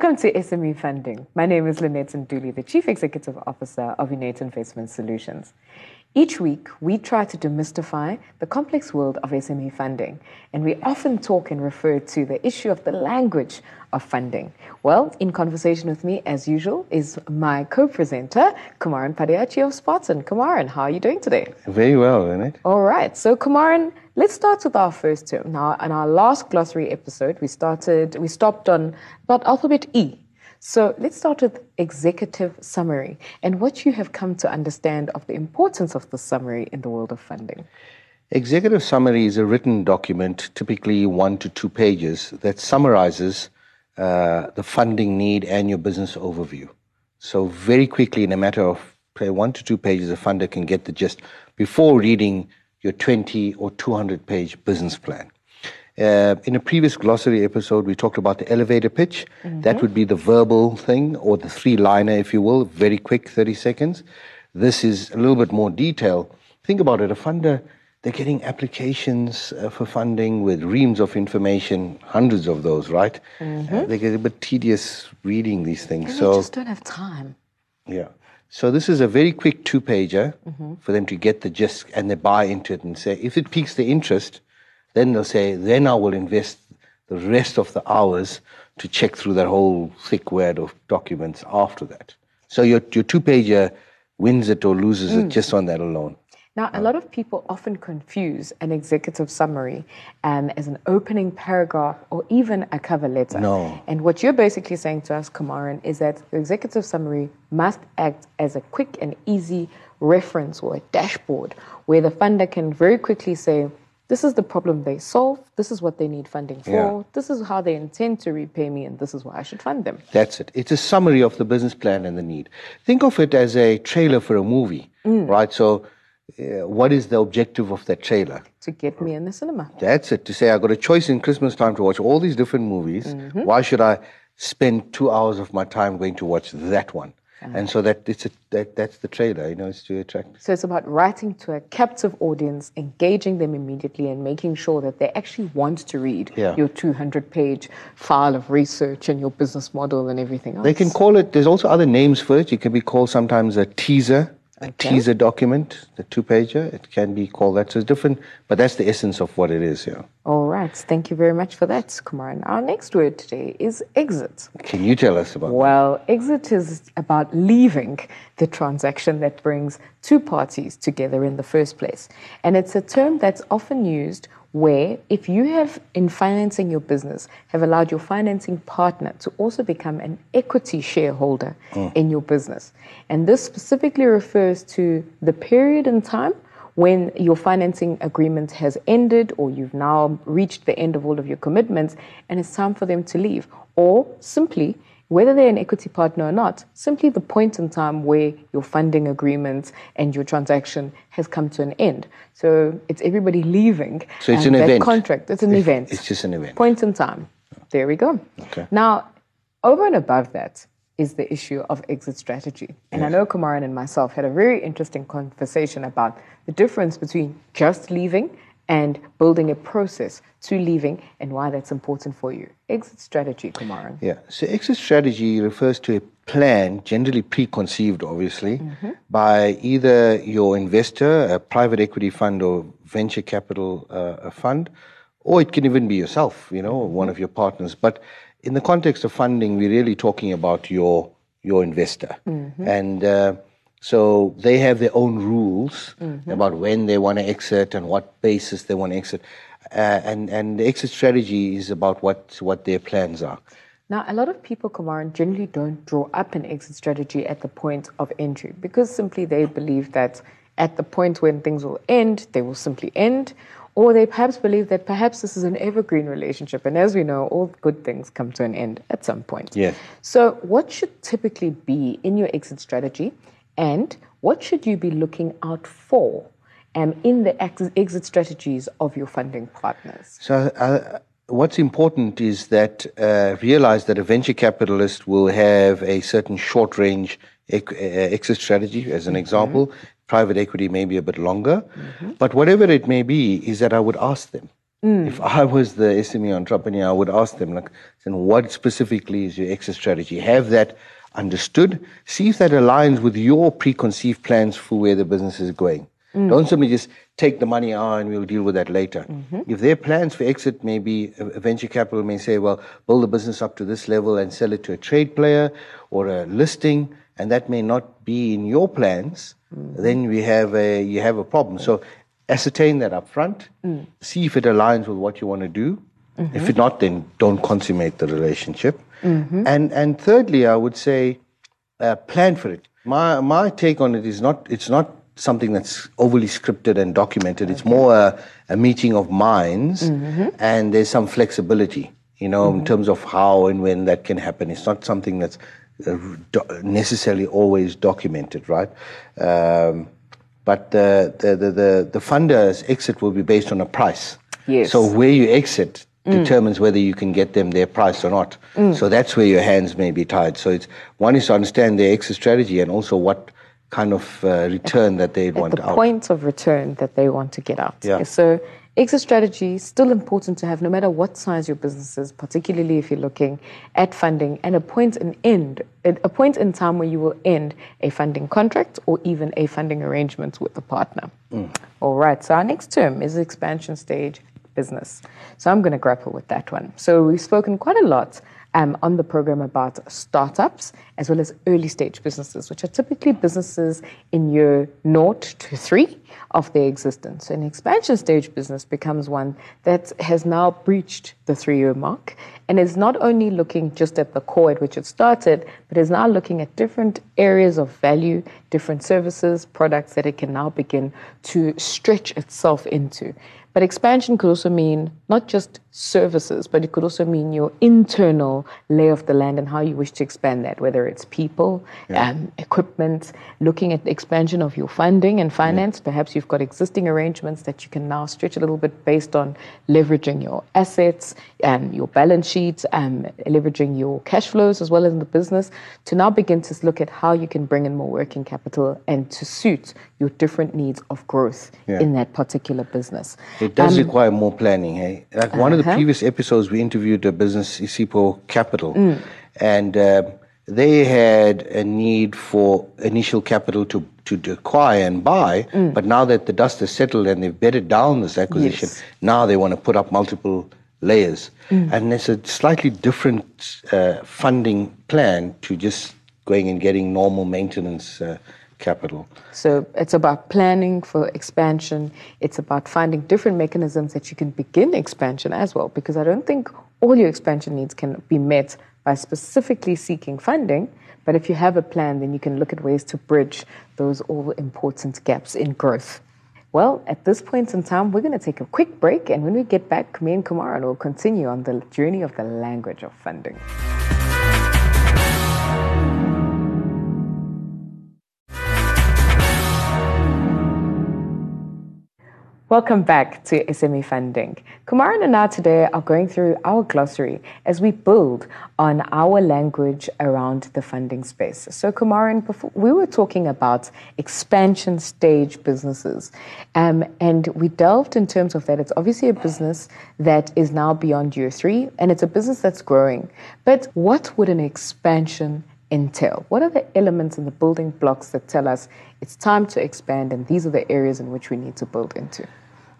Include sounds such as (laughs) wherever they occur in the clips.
Welcome to SME Funding. My name is Lynette Ntuli, the Chief Executive Officer of Innate Investment Solutions. Each week, we try to demystify the complex world of SME funding, and we often talk and refer to the issue of the language of funding. Well, in conversation with me, as usual, is my co-presenter, Kumaran Padayachee of Spartan. Kumaran, how are you doing today? Very well, Lynette. All right. So, Kumaran, let's start with our first term. Now, in our last glossary episode, we started, we stopped on about alphabet E, so let's start with executive summary and what you have come to understand of the importance of the summary in the world of funding. Executive summary is a written document, typically one to two pages, that summarizes uh, the funding need and your business overview. So, very quickly, in a matter of one to two pages, a funder can get the gist before reading your 20 or 200 page business plan. Uh, in a previous glossary episode, we talked about the elevator pitch. Mm-hmm. That would be the verbal thing or the three liner, if you will, very quick, 30 seconds. This is a little bit more detail. Think about it a funder, they're getting applications uh, for funding with reams of information, hundreds of those, right? Mm-hmm. Uh, they get a bit tedious reading these things. And so just don't have time. Yeah. So this is a very quick two pager mm-hmm. for them to get the gist and they buy into it and say, if it piques their interest, then they'll say, then I will invest the rest of the hours to check through that whole thick web of documents after that. So your, your two pager wins it or loses mm. it just on that alone. Now, a lot of people often confuse an executive summary um, as an opening paragraph or even a cover letter. No. And what you're basically saying to us, Kumaran, is that the executive summary must act as a quick and easy reference or a dashboard where the funder can very quickly say, this is the problem they solve. This is what they need funding for. Yeah. This is how they intend to repay me, and this is why I should fund them. That's it. It's a summary of the business plan and the need. Think of it as a trailer for a movie, mm. right? So, uh, what is the objective of that trailer? To get me in the cinema. That's it. To say, I've got a choice in Christmas time to watch all these different movies. Mm-hmm. Why should I spend two hours of my time going to watch that one? And so that it's a, that that's the trailer, you know, it's to attract. So it's about writing to a captive audience, engaging them immediately, and making sure that they actually want to read yeah. your 200-page file of research and your business model and everything else. They can call it. There's also other names for it. It can be called sometimes a teaser a okay. teaser document, the two pager. It can be called that. So it's different, but that's the essence of what it is. Yeah. All right. Thank you very much for that, Kumaran. Our next word today is exit. Can you tell us about well, that? exit is about leaving the transaction that brings two parties together in the first place. And it's a term that's often used where if you have in financing your business have allowed your financing partner to also become an equity shareholder mm. in your business and this specifically refers to the period in time when your financing agreement has ended or you've now reached the end of all of your commitments and it's time for them to leave or simply whether they're an equity partner or not, simply the point in time where your funding agreement and your transaction has come to an end. So it's everybody leaving. So it's an that event. Contract. It's an it's, event. It's just an event. Point in time. There we go. Okay. Now, over and above that is the issue of exit strategy. And yes. I know Kumaran and myself had a very interesting conversation about the difference between just leaving and building a process to leaving and why that's important for you. Exit strategy, Kumaran. Yeah. So exit strategy refers to a plan, generally preconceived, obviously, mm-hmm. by either your investor, a private equity fund or venture capital uh, fund, or it can even be yourself, you know, mm-hmm. one of your partners. But in the context of funding, we're really talking about your your investor. Mm-hmm. And uh, so they have their own rules mm-hmm. about when they want to exit and what basis they want to exit. Uh, and, and the exit strategy is about what, what their plans are. Now, a lot of people, Kumaran, generally don't draw up an exit strategy at the point of entry because simply they believe that at the point when things will end, they will simply end. Or they perhaps believe that perhaps this is an evergreen relationship. And as we know, all good things come to an end at some point. Yes. So, what should typically be in your exit strategy? And what should you be looking out for um, in the exit strategies of your funding partners? So, uh, what's important is that uh, realize that a venture capitalist will have a certain short range uh, exit strategy, as an mm-hmm. example. Private equity may be a bit longer. Mm-hmm. But whatever it may be, is that I would ask them, mm. If I was the SME entrepreneur, I would ask them, like, then what specifically is your exit strategy? Have that understood. See if that aligns with your preconceived plans for where the business is going. Mm. Don't simply just take the money on and we'll deal with that later. Mm-hmm. If their plans for exit, maybe a uh, a uh, venture capital may say, well, build the business up to this level and sell it to a trade player or a listing, and that may not be in your plans, mm-hmm. then we have a, you have a problem. So ascertain that up front, mm. see if it aligns with what you want to do. Mm-hmm. If it not, then don't consummate the relationship. Mm-hmm. And, and thirdly, I would say, uh, plan for it. My my take on it is not it's not something that's overly scripted and documented. It's more a, a meeting of minds, and there's some flexibility, you know, in terms of how and when that can happen. It's not something that's necessarily always documented, right? Um, but the, the, the, the, funder's exit will be based on a price. Yes. So where you exit determines whether you can get them their price or not. So that's where your hands may be tied. So it's one is to understand their exit strategy and also what kind of uh, return that they at want the out. point of return that they want to get out. Yeah. So exit strategy is still important to have no matter what size your business is, particularly if you're looking at funding and a point in end, a point in time where you will end a funding contract or even a funding arrangement with a partner. Mm. All right. So our next term is expansion stage business. So I'm going to grapple with that one. So we've spoken quite a lot um, on the program about startups as well as early stage businesses, which are typically businesses in year naught to three of their existence. So an expansion stage business becomes one that has now breached the three year mark and is not only looking just at the core at which it started, but is now looking at different areas of value, different services, products that it can now begin to stretch itself into. But expansion could also mean not just services, but it could also mean your internal lay of the land and how you wish to expand that, whether it's people, um, equipment, looking at the expansion of your funding and finance. Perhaps you've got existing arrangements that you can now stretch a little bit based on leveraging your assets and your balance sheets, um, leveraging your cash flows as well as in the business to now begin to look at how you can bring in more working capital and to suit your different needs of growth Yeah. in that particular business. It does require more planning. Hey, like one of the Um, Uh-huh. previous episodes, we interviewed a business, Isipo Capital, Mm. and uh, they had a need for initial capital to to acquire and buy. Mm. But now that the dust has settled and they've bedded down this acquisition, Yes. now they want to put up multiple layers, Mm. and it's a slightly different uh, funding plan to just going and getting normal maintenance uh, capital. So it's about planning for expansion. It's about finding different mechanisms that you can begin expansion as well, because I don't think all your expansion needs can be met by specifically seeking funding. But if you have a plan, then you can look at ways to bridge those all important gaps in growth. Well, at this point in time, we're going to take a quick break. And when we get back, me and Kumaran will continue on the journey of the language of funding. Welcome back to SME Funding. Kumaran and I today are going through our glossary as we build on our language around the funding space. So, Kumaran, before, we were talking about expansion stage businesses, um, and we delved in terms of that. It's obviously a business that is now beyond year three, and it's a business that's growing. But what would an expansion entail? What are the elements and the building blocks that tell us it's time to expand and these are the areas in which we need to build into?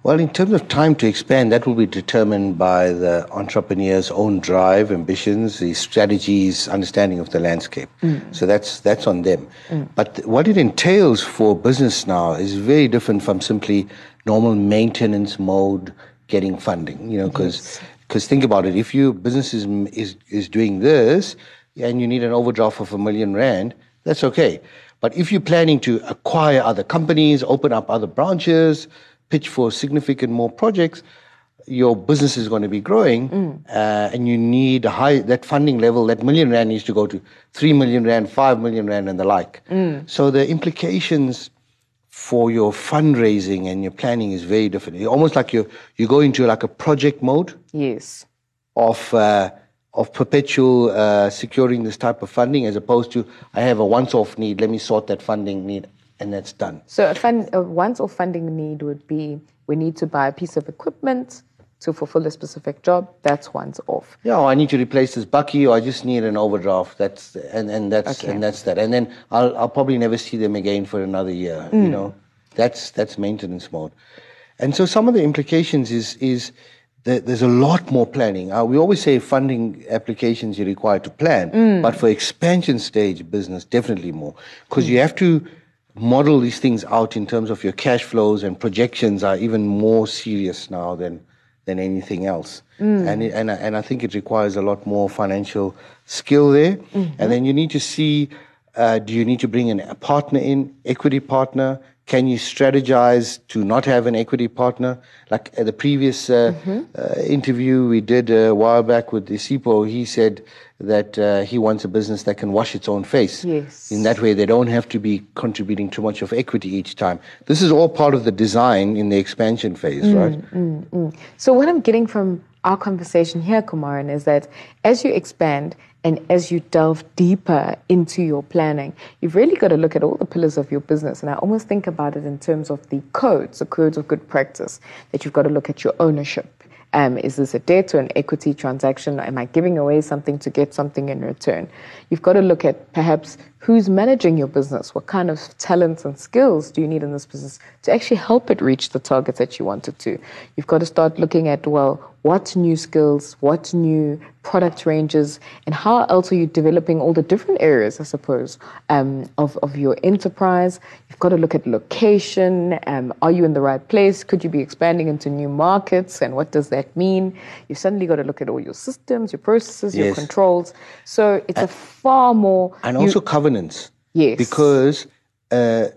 Well, in terms of time to expand, that will be determined by the entrepreneur's own drive, ambitions, the strategies, understanding of the landscape. Mm. So that's that's on them. Mm. But what it entails for business now is very different from simply normal maintenance mode, getting funding. You know, because think about it, if your business is is is doing this and you need an overdraft of a million rand, that's okay. But if you're planning to acquire other companies, open up other branches, pitch for significant more projects, your business is going to be growing, uh, and you need a high that funding level. That million rand needs to go to three million rand, five million rand, and the like. So the implications for your fundraising and your planning is very different. It's almost like you you go into like a project mode Yes. of uh, of perpetual uh, securing this type of funding, as opposed to I have a once-off need. Let me sort that funding need, and that's done. So a, fund, a once-off funding need would be we need to buy a piece of equipment to fulfill a specific job, that's once off. Yeah, or I need to replace this bakkie, or I just need an overdraft. That's and, and that's Okay. and that's that. And then I'll I'll probably never see them again for another year. Mm. You know, that's that's maintenance mode. And so some of the implications is is that there's a lot more planning. Uh, we always say funding applications you require to plan, Mm. but for expansion stage business, definitely more because you have to model these things out in terms of your cash flows and projections are even more serious now than than anything else. And, it, and, I- and I think it requires a lot more financial skill there. And then you need to see uh, do you need to bring in a partner in, equity partner? Can you strategize to not have an equity partner? Like at the previous uh, uh, interview we did a while back with Isipo, he said that uh, he wants a business that can wash its own face. Yes. In that way, they don't have to be contributing too much of equity each time. This is all part of the design in the expansion phase, right? So, what I'm getting from our conversation here, Kumaran, is that as you expand and as you delve deeper into your planning, you've really got to look at all the pillars of your business. And I almost think about it in terms of the codes, the codes of good practice, that you've got to look at your ownership. Um, is this a debt or an equity transaction? Am I giving away something to get something in return? You've got to look at perhaps who's managing your business. What kind of talents and skills do you need in this business to actually help it reach the targets that you want it to? You've got to start looking at, well, what new skills, what new product ranges, and how else are you developing all the different areas, I suppose, um, of, of your enterprise? You've got to look at location. Um, are you in the right place? Could you be expanding into new markets? And what does that mean? You've suddenly got to look at all your systems, your processes, your controls. So it's a far more. And also covenants. Yes. Because uh,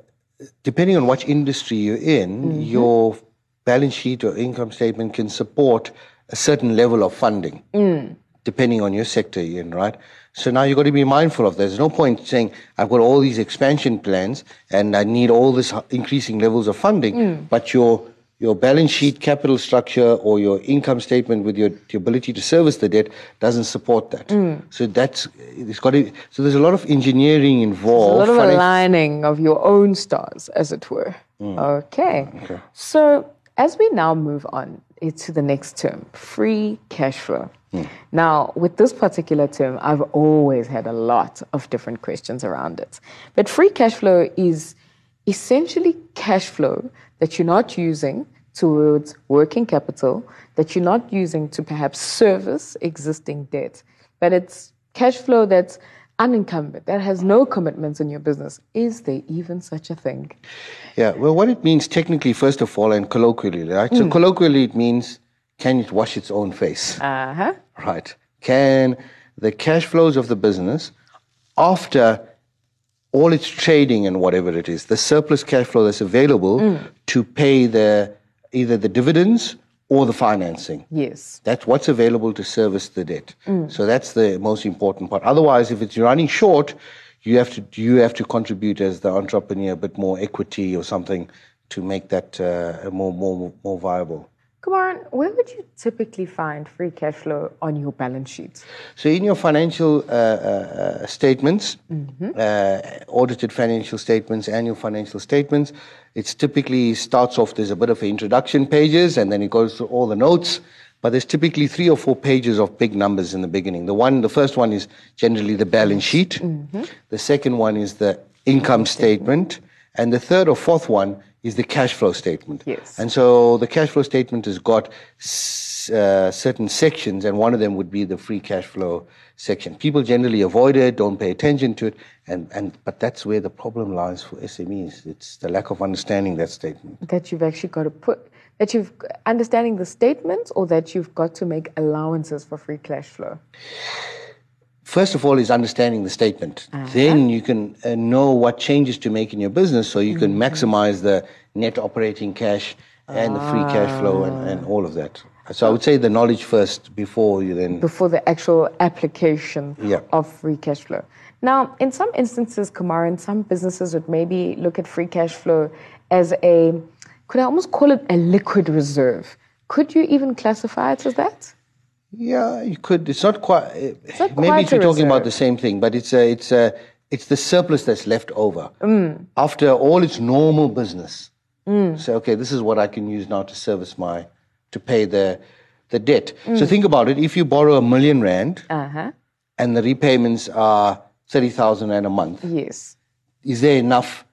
depending on which industry you're in, Mm-hmm. your balance sheet or income statement can support a certain level of funding, Mm. depending on your sector you're in, right? So now you've got to be mindful of that. There's no point saying, I've got all these expansion plans and I need all this increasing levels of funding, Mm. but your your balance sheet, capital structure, or your income statement with your, your ability to service the debt doesn't support that. Mm. So that's it's got to. So there's a lot of engineering involved. a lot of aligning of your own stars, as it were. Okay. okay. So as we now move on to the next term, free cash flow. Now, with this particular term, I've always had a lot of different questions around it. But free cash flow is essentially cash flow that you're not using towards working capital, that you're not using to perhaps service existing debt, but it's cash flow that's unencumbered, that has no commitments in your business. Is there even such a thing? Yeah. Well, what it means technically, first of all, and colloquially, right? Mm. So colloquially, it means can it wash its own face? Uh huh. Right. Can the cash flows of the business, after all its trading and whatever it is, the surplus cash flow that's available Mm. to pay the either the dividends or the financing. Yes. That's what's available to service the debt. So that's the most important part. Otherwise, if it's running short, you have to you have to contribute as the entrepreneur a bit more equity or something to make that uh, more more more viable. Kumaran, where would you typically find free cash flow on your balance sheet? So, in your financial uh, uh, statements, uh, audited financial statements, annual financial statements, it's typically starts off. There's a bit of introduction pages, and then it goes through all the notes. But there's typically three or four pages of big numbers in the beginning. The one, the first one is generally the balance sheet. The second one is the income statement, and the third or fourth one is the cash flow statement. Yes. And so the cash flow statement has got uh, certain sections, and one of them would be the free cash flow section. People generally avoid it, don't pay attention to it, and, and but that's where the problem lies for SMEs. It's the lack of understanding that statement. That you've actually got to put, that you've understanding the statement, or that you've got to make allowances for free cash flow? First of all, is understanding the statement. Ah, then you can uh, know what changes to make in your business, so you can mm-hmm. maximize the net operating cash and the free cash flow and, ah. and all of that. So I would say the knowledge first before you then. before the actual application Yeah. of free cash flow. Now, in some instances, Kumar, in some businesses would maybe look at free cash flow as a, could I almost call it a liquid reserve? Could you even classify it as that? Yeah, you could. It's not quite. uh, not maybe quite you're talking about the same thing, but it's a, it's a, it's the surplus that's left over mm. after all its normal business. Mm. So okay, this is what I can use now to service my, to pay the, the debt. So mm. think about it. If you borrow a million rand Uh-huh. and the repayments are 30,000 rand a month, Yes. is there enough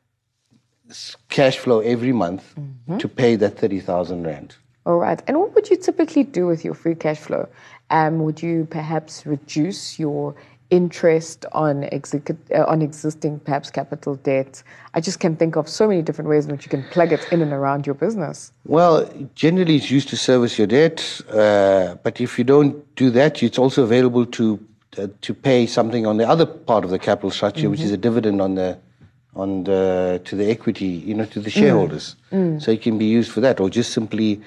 cash flow every month mm-hmm. to pay that 30,000 rand? All right. And what would you typically do with your free cash flow? Um, would you perhaps reduce your interest on execu- uh, on existing perhaps capital debt? I just can think of so many different ways in which you can plug it in and around your business. Well, generally it's used to service your debt, uh, but if you don't do that, it's also available to uh, to pay something on the other part of the capital structure, which is a dividend on the on the to the equity, you know, to the shareholders. So it can be used for that, or just simply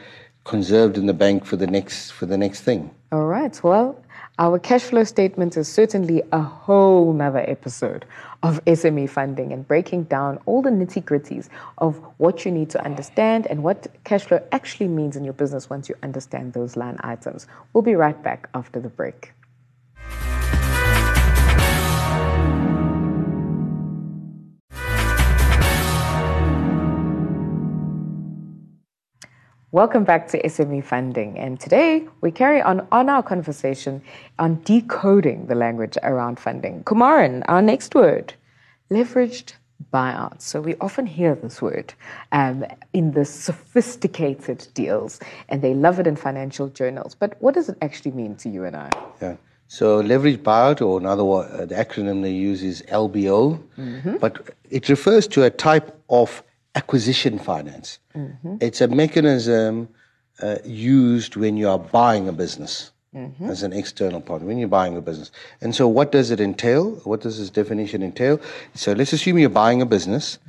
conserved in the bank for the next for the next thing. All right. Well, our cash flow statement is certainly a whole nother episode of SME funding and breaking down all the nitty gritties of what you need to understand and what cash flow actually means in your business once you understand those line items. We'll be right back after the break. Welcome back to SME Funding. And today we carry on on our conversation on decoding the language around funding. Kumaran, our next word leveraged buyouts. So we often hear this word um, in the sophisticated deals, and they love it in financial journals. But what does it actually mean to you and I? Yeah. So leverage buyout, or another one, uh, the acronym they use is LBO, but it refers to a type of acquisition finance. It's a mechanism uh, used when you are buying a business as an external partner, when you're buying a business. And so, what does it entail? What does this definition entail? So, let's assume you're buying a business.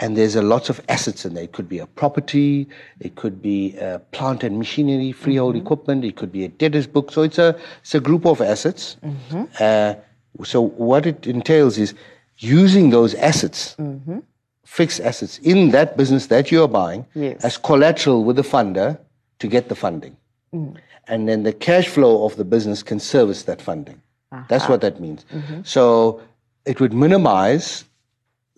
And there's a lot of assets in there. It could be a property, it could be uh, plant and machinery, freehold equipment, it could be a debtor's book. So it's a it's a group of assets. Uh, so what it entails is using those assets, fixed assets in that business that you are buying, Yes. as collateral with the funder to get the funding, and then the cash flow of the business can service that funding. That's what that means. So it would minimize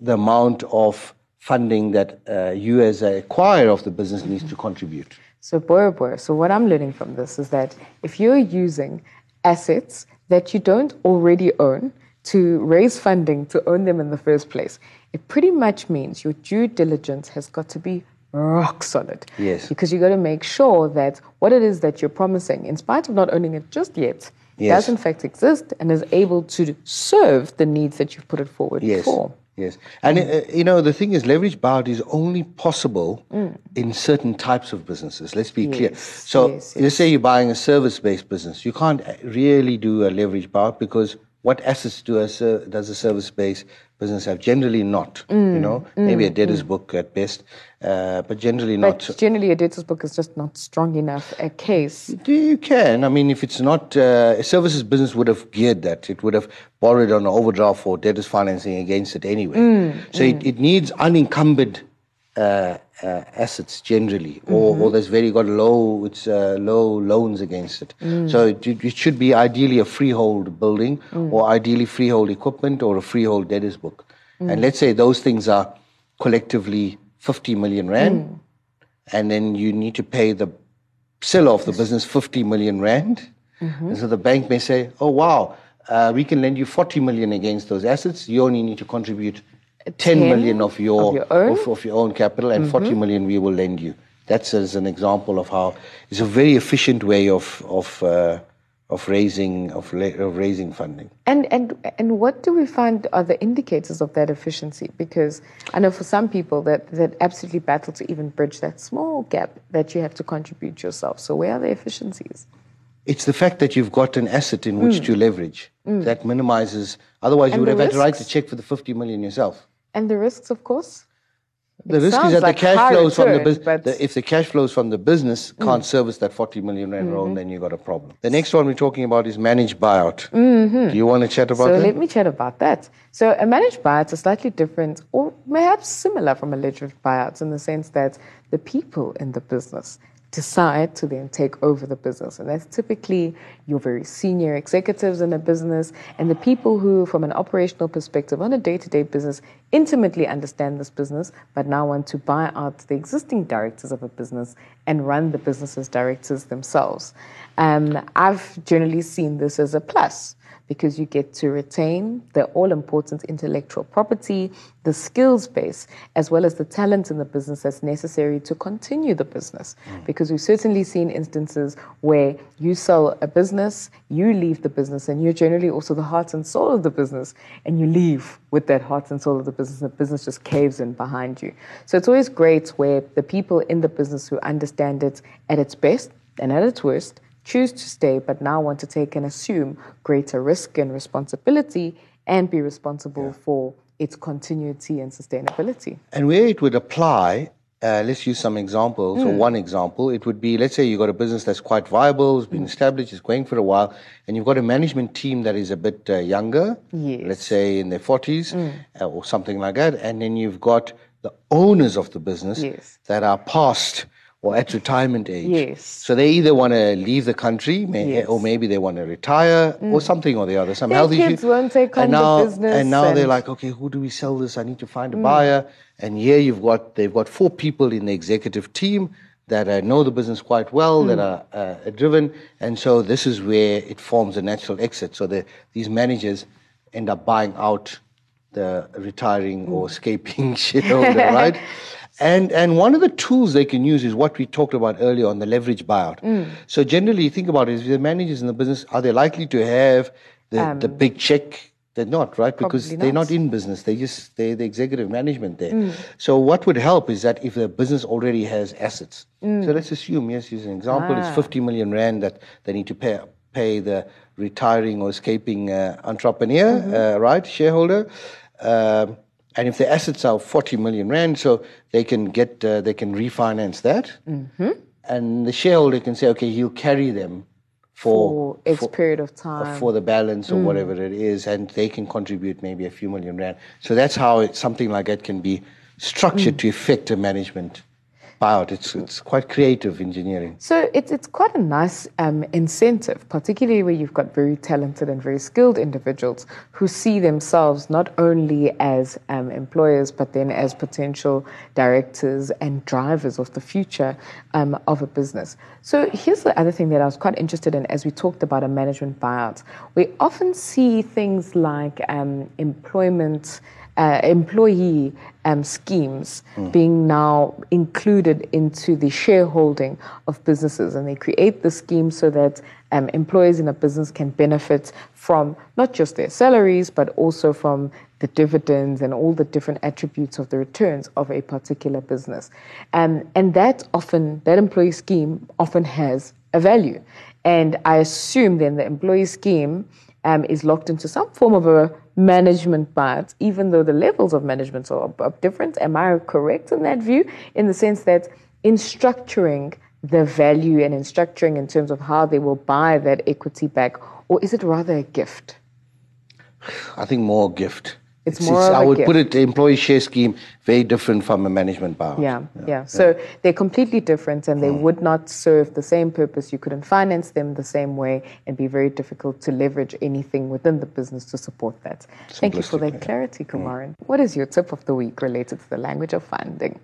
the amount of funding that uh, you as a acquirer of the business needs to contribute. So, boy, boy. So, what I'm learning from this is that if you're using assets that you don't already own to raise funding to own them in the first place, it pretty much means your due diligence has got to be rock solid. Yes. Because you've got to make sure that what it is that you're promising, in spite of not owning it just yet, Yes. does in fact exist and is able to serve the needs that you've put it forward Yes. for. Yes. And, uh, you know, the thing is, leverage buyout is only possible in certain types of businesses. Let's be clear. Mm. Yes, So, yes, let's say you're buying a service based business. You can't uh, really do a leverage buyout because what assets do a, does a service based business have? Generally not. Mm, You know, maybe a debtor's book at best, uh, but generally not. But generally, a debtor's book is just not strong enough a case. You can. I mean, if it's not, uh, a services business would have geared that. It would have borrowed on an overdraft for debtors financing against it anyway. so It, it needs unencumbered uh, uh, assets generally, or, or there's very got low, it's uh, low loans against it. So it, it should be ideally a freehold building, or ideally freehold equipment, or a freehold debtors book. And let's say those things are collectively 50 million rand and then you need to pay the seller of the business 50 million rand. And so the bank may say, oh, wow, uh, we can lend you 40 million against those assets. You only need to contribute 10 10 million of your, of your own? Of, of your own capital and 40 million we will lend you. That's as an example of how it's a very efficient way of, of, uh, of, raising, of, of raising funding. And and and what do we find are the indicators of that efficiency? Because I know for some people that that absolutely battle to even bridge that small gap that you have to contribute yourself. So where are the efficiencies? It's the fact that you've got an asset in which to leverage that minimizes. Otherwise, you Mm. And would the have had to write the check for the 50 million yourself. And the risks, of course. The It risk is that like the cash flows from the business. Mm. If the cash flows from the business can't service that 40 million rand Mm-hmm. loan, then you've got a problem. The next one we're talking about is managed buyout. Do you want to chat about Mm-hmm. So that? let me chat about that. So a managed buyout is slightly different, or perhaps similar from a leveraged buyout, in the sense that the people in the business decide to then take over the business. And that's typically your very senior executives in a business and the people who, from an operational perspective, on a day to day business, intimately understand this business, but now want to buy out the existing directors of a business and run the business as directors themselves. Um, I've generally seen this as a plus because you get to retain the all important intellectual property, the skills base, as well as the talent in the business that's necessary to continue the business. Mm. Because we've certainly seen instances where you sell a business, you leave the business, and you're generally also the heart and soul of the business, and you leave with that heart and soul of the business, and the business just caves in behind you. So it's always great where the people in the business who understand it at its best and at its worst choose to stay but now want to take and assume greater risk and responsibility and be responsible yeah. for its continuity and sustainability. And where it would apply, uh, let's use some examples, mm. or hmm. one example. It would be, let's say you've got a business that's quite viable, it's been mm. established, it's going for a while, and you've got a management team that is a bit uh, younger, yes. let's say in their 40s mm. uh, or something like that, and then you've got the owners of the business yes. that are past or at retirement age. Yes. So they either want to leave the country, may, yes. or maybe they want to retire, mm. or something or the other. Some Their health kids issue. won't take on and now, the business. And now and they're like, okay, who do we sell this? I need to find a mm. buyer. And here you've got they've got four people in the executive team that uh, know the business quite well, mm. that are uh, driven, and so this is where it forms a natural exit. So the, these managers end up buying out the retiring or mm. escaping (laughs) shareholder, right? (laughs) And, and one of the tools they can use is what we talked about earlier on the leverage buyout. Mm. So generally, think about it, if the managers in the business, are they likely to have the, um, the big check? They're not, right? Because they're not in business. They just, they're the executive management there. Mm. So what would help is that if the business already has assets. Mm. So let's assume, yes, use an example, ah. it's 50 million rand that they need to pay, pay the retiring or escaping uh, entrepreneur, mm-hmm. uh, right, shareholder. Um, and if the assets are 40 million rand, so they can get, uh, they can refinance that. Mm-hmm. And the shareholder can say, okay, he'll carry them for, for X for, period of time. For the balance or mm. whatever it is, and they can contribute maybe a few million rand. So that's how it, something like that can be structured mm. to effect a management buyout. It's, it's quite creative engineering. So it's, it's quite a nice um, incentive, particularly where you've got very talented and very skilled individuals who see themselves not only as um, employers, but then as potential directors and drivers of the future um, of a business. So here's the other thing that I was quite interested in as we talked about a management buyout. We often see things like um, employment uh, employee um, schemes mm. being now included into the shareholding of businesses. And they create the scheme so that um, employees in a business can benefit from not just their salaries, but also from the dividends and all the different attributes of the returns of a particular business. Um, and that often, that employee scheme often has a value. And I assume then the employee scheme um, is locked into some form of a management part, even though the levels of management are, are different. Am I correct in that view? In the sense that in structuring the value and in structuring in terms of how they will buy that equity back, or is it rather a gift? I think more gift. It's, more. It's, I would gift. put it the employee share scheme very different from a management buyout. Yeah, yeah. yeah. So yeah. they're completely different, and they mm. would not serve the same purpose. You couldn't finance them the same way, and be very difficult to leverage anything within the business to support that. Thank you for that clarity, Kumaran. Mm. What is your tip of the week related to the language of funding?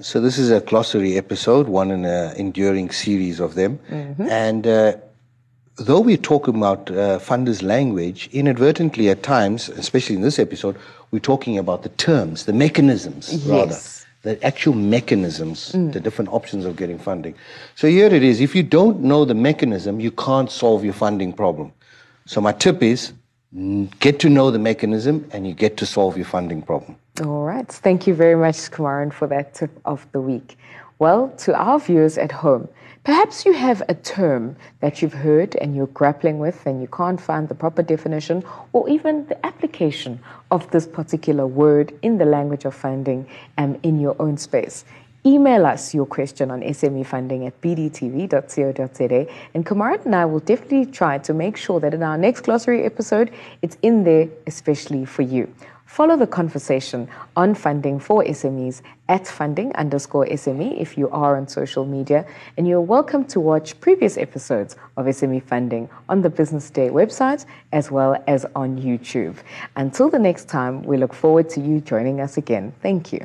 So this is a glossary episode, one in an enduring series of them, mm-hmm. and. Uh, though we're talking about uh, funders' language, inadvertently at times, especially in this episode, we're talking about the terms, the mechanisms, yes. rather. The actual mechanisms, mm. the different options of getting funding. So here it is. If you don't know the mechanism, you can't solve your funding problem. So my tip is get to know the mechanism and you get to solve your funding problem. All right. Thank you very much, Kumaran, for that tip of the week. Well, to our viewers at home, Perhaps you have a term that you've heard and you're grappling with and you can't find the proper definition or even the application of this particular word in the language of funding and um, in your own space. Email us your question on SME funding at bdtv.co.za and Kumaran and I will definitely try to make sure that in our next glossary episode, it's in there especially for you. Follow the conversation on funding for SMEs at funding underscore SME if you are on social media. And you're welcome to watch previous episodes of SME Funding on the Business Day website as well as on YouTube. Until the next time, we look forward to you joining us again. Thank you.